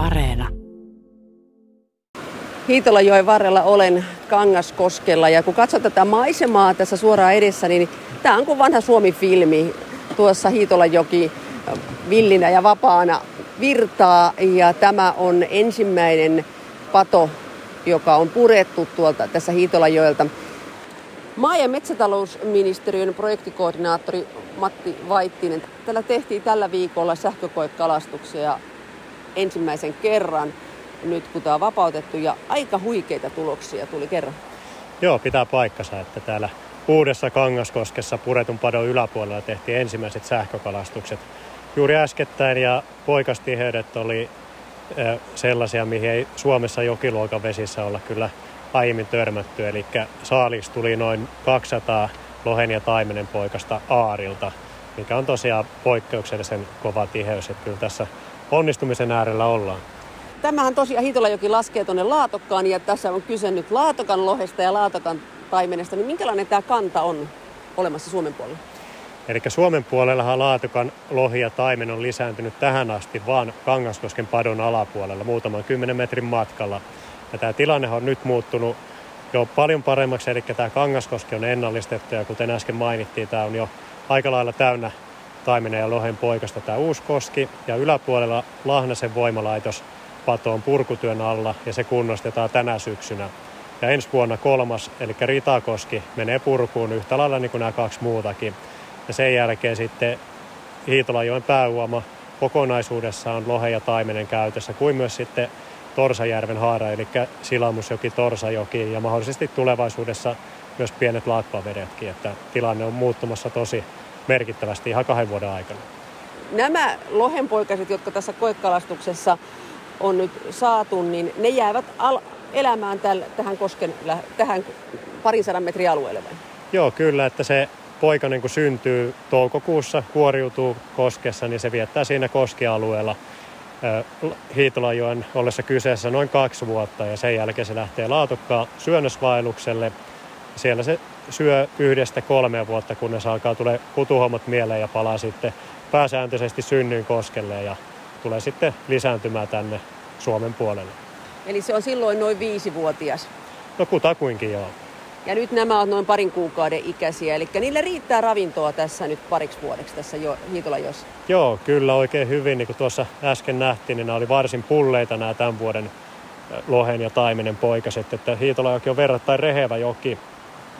Areena. Hiitolajoen varrella olen Kangaskoskella ja kun katsot tätä maisemaa tässä suoraan edessä, niin tämä on kuin vanha Suomi-filmi. Tuossa Hiitolajoki villinä ja vapaana virtaa ja tämä on ensimmäinen pato, joka on purettu tuolta tässä Hiitolajoelta. Maa- ja metsätalousministeriön projektikoordinaattori Matti Vaittinen. Tällä tehtiin tällä viikolla sähkökoekalastuksia ensimmäisen kerran nyt kun tämä on vapautettu ja aika huikeita tuloksia tuli kerran. Joo, pitää paikkansa, että täällä uudessa Kangaskoskessa puretun padon yläpuolella tehtiin ensimmäiset sähkökalastukset juuri äskettäin ja poikastiheydet oli sellaisia, mihin ei Suomessa jokiluokan vesissä olla kyllä aiemmin törmätty. Eli saalis tuli noin 200 lohen ja taimenen poikasta aarilta, mikä on tosiaan poikkeuksellisen kova tiheys, että kyllä tässä onnistumisen äärellä ollaan. Tämähän tosiaan Hiitolajoki laskee tuonne Laatokkaan ja tässä on kyse nyt Laatokan lohesta ja Laatokan taimenesta, niin minkälainen tämä kanta on olemassa Suomen puolella? Eli Suomen puolellahan Laatokan lohi ja taimen on lisääntynyt tähän asti vaan Kangaskosken padon alapuolella muutaman kymmenen metrin matkalla. Ja tämä tilanne on nyt muuttunut jo paljon paremmaksi, eli tämä Kangaskoski on ennallistettu ja kuten äsken mainittiin, tämä on jo aika lailla täynnä taimenen ja lohen poikasta tämä Uuskoski ja yläpuolella Lahnasen voimalaitos patoon purkutyön alla ja se kunnostetaan tänä syksynä. Ja ensi vuonna kolmas, eli Ritakoski, menee purkuun yhtä lailla niin kuin nämä kaksi muutakin. Ja sen jälkeen sitten Hiitolajoen pääuoma kokonaisuudessaan lohe ja taimenen käytössä, kuin myös sitten Torsajärven haara, eli Silamusjoki, Torsajoki ja mahdollisesti tulevaisuudessa myös pienet laakpavedetkin, että tilanne on muuttumassa tosi merkittävästi ihan kahden vuoden aikana. Nämä lohenpoikaset, jotka tässä koekalastuksessa on nyt saatu, niin ne jäävät al- elämään täl, tähän, kosken, tähän parin sadan metrin alueelle vai? Joo, kyllä, että se poika niin kun syntyy toukokuussa, kuoriutuu koskessa, niin se viettää siinä koskialueella Hiitolajoen ollessa kyseessä noin kaksi vuotta ja sen jälkeen se lähtee laatukkaan syönnösvaellukselle. Siellä se syö yhdestä kolmea vuotta, kunnes alkaa tulee kutuhommat mieleen ja palaa sitten pääsääntöisesti synnyin koskelle ja tulee sitten lisääntymään tänne Suomen puolelle. Eli se on silloin noin viisivuotias? No kutakuinkin joo. Ja nyt nämä ovat noin parin kuukauden ikäisiä, eli niille riittää ravintoa tässä nyt pariksi vuodeksi tässä jo, Hiitolajossa. Joo, kyllä oikein hyvin. Niin kuin tuossa äsken nähtiin, niin nämä oli varsin pulleita nämä tämän vuoden lohen ja taimenen poikaset. Että Hiitolajoki on verrattain rehevä joki,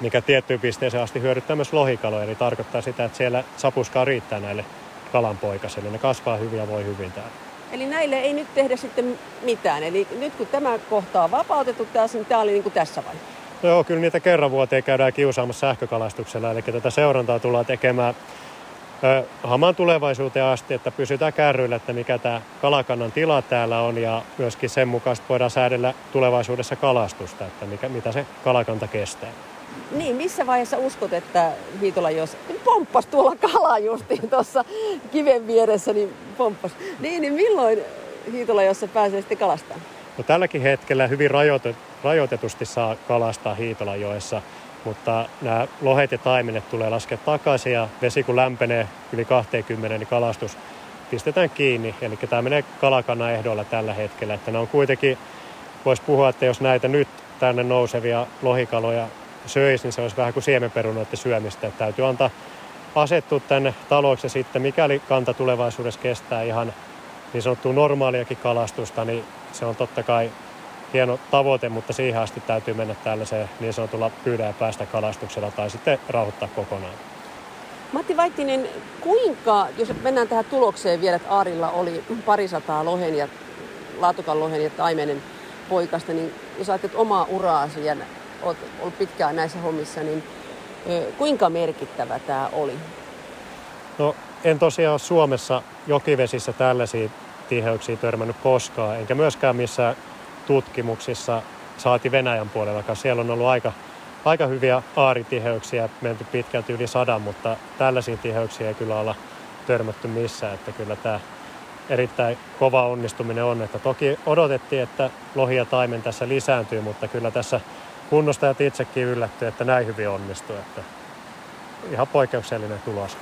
mikä tiettyyn pisteeseen asti hyödyttää myös lohikaloja. Eli tarkoittaa sitä, että siellä sapuskaa riittää näille kalanpoikasille. Ne kasvaa hyvin ja voi hyvin täällä. Eli näille ei nyt tehdä sitten mitään. Eli nyt kun tämä kohta on vapautettu taas, niin tämä oli niin kuin tässä vai? No joo, kyllä niitä kerran vuoteen käydään kiusaamassa sähkökalastuksella. Eli tätä seurantaa tullaan tekemään ö, hamaan tulevaisuuteen asti, että pysytään kärryillä, että mikä tämä kalakannan tila täällä on ja myöskin sen mukaan voidaan säädellä tulevaisuudessa kalastusta, että mikä, mitä se kalakanta kestää. Niin, missä vaiheessa uskot, että Hiitola jos pomppas tuolla kalaa justiin tuossa kiven vieressä, niin pomppas. Niin, niin milloin Hiitola jos se pääsee sitten kalastamaan? No, tälläkin hetkellä hyvin rajoitet, rajoitetusti saa kalastaa Hiitolajoessa, mutta nämä lohet ja taimenet tulee laskea takaisin ja vesi kun lämpenee yli 20, niin kalastus pistetään kiinni. Eli tämä menee kalakannan ehdoilla tällä hetkellä. Että nämä on kuitenkin, voisi puhua, että jos näitä nyt tänne nousevia lohikaloja söisi, niin se olisi vähän kuin siemenperunoiden syömistä. Että täytyy antaa asettua tänne taloiksi sitten, mikäli kanta tulevaisuudessa kestää ihan niin sanottua normaaliakin kalastusta, niin se on totta kai hieno tavoite, mutta siihen asti täytyy mennä tällaiseen niin sanotulla pyydä ja päästä kalastuksella tai sitten rauhoittaa kokonaan. Matti Vaittinen, kuinka, jos mennään tähän tulokseen vielä, että Aarilla oli parisataa lohen ja laatukan lohen ja taimenen poikasta, niin jos ajattelet omaa uraasi ja olet ollut pitkään näissä hommissa, niin kuinka merkittävä tämä oli? No en tosiaan ole Suomessa jokivesissä tällaisia tiheyksiä törmännyt koskaan, enkä myöskään missään tutkimuksissa saati Venäjän puolella, siellä on ollut aika, aika hyviä aaritiheyksiä, menty pitkälti yli sadan, mutta tällaisia tiheyksiä ei kyllä olla törmätty missään, että kyllä tämä erittäin kova onnistuminen on, että toki odotettiin, että lohi ja taimen tässä lisääntyy, mutta kyllä tässä kunnostajat itsekin yllätty, että näin hyvin onnistuu, että ihan poikkeuksellinen tulos.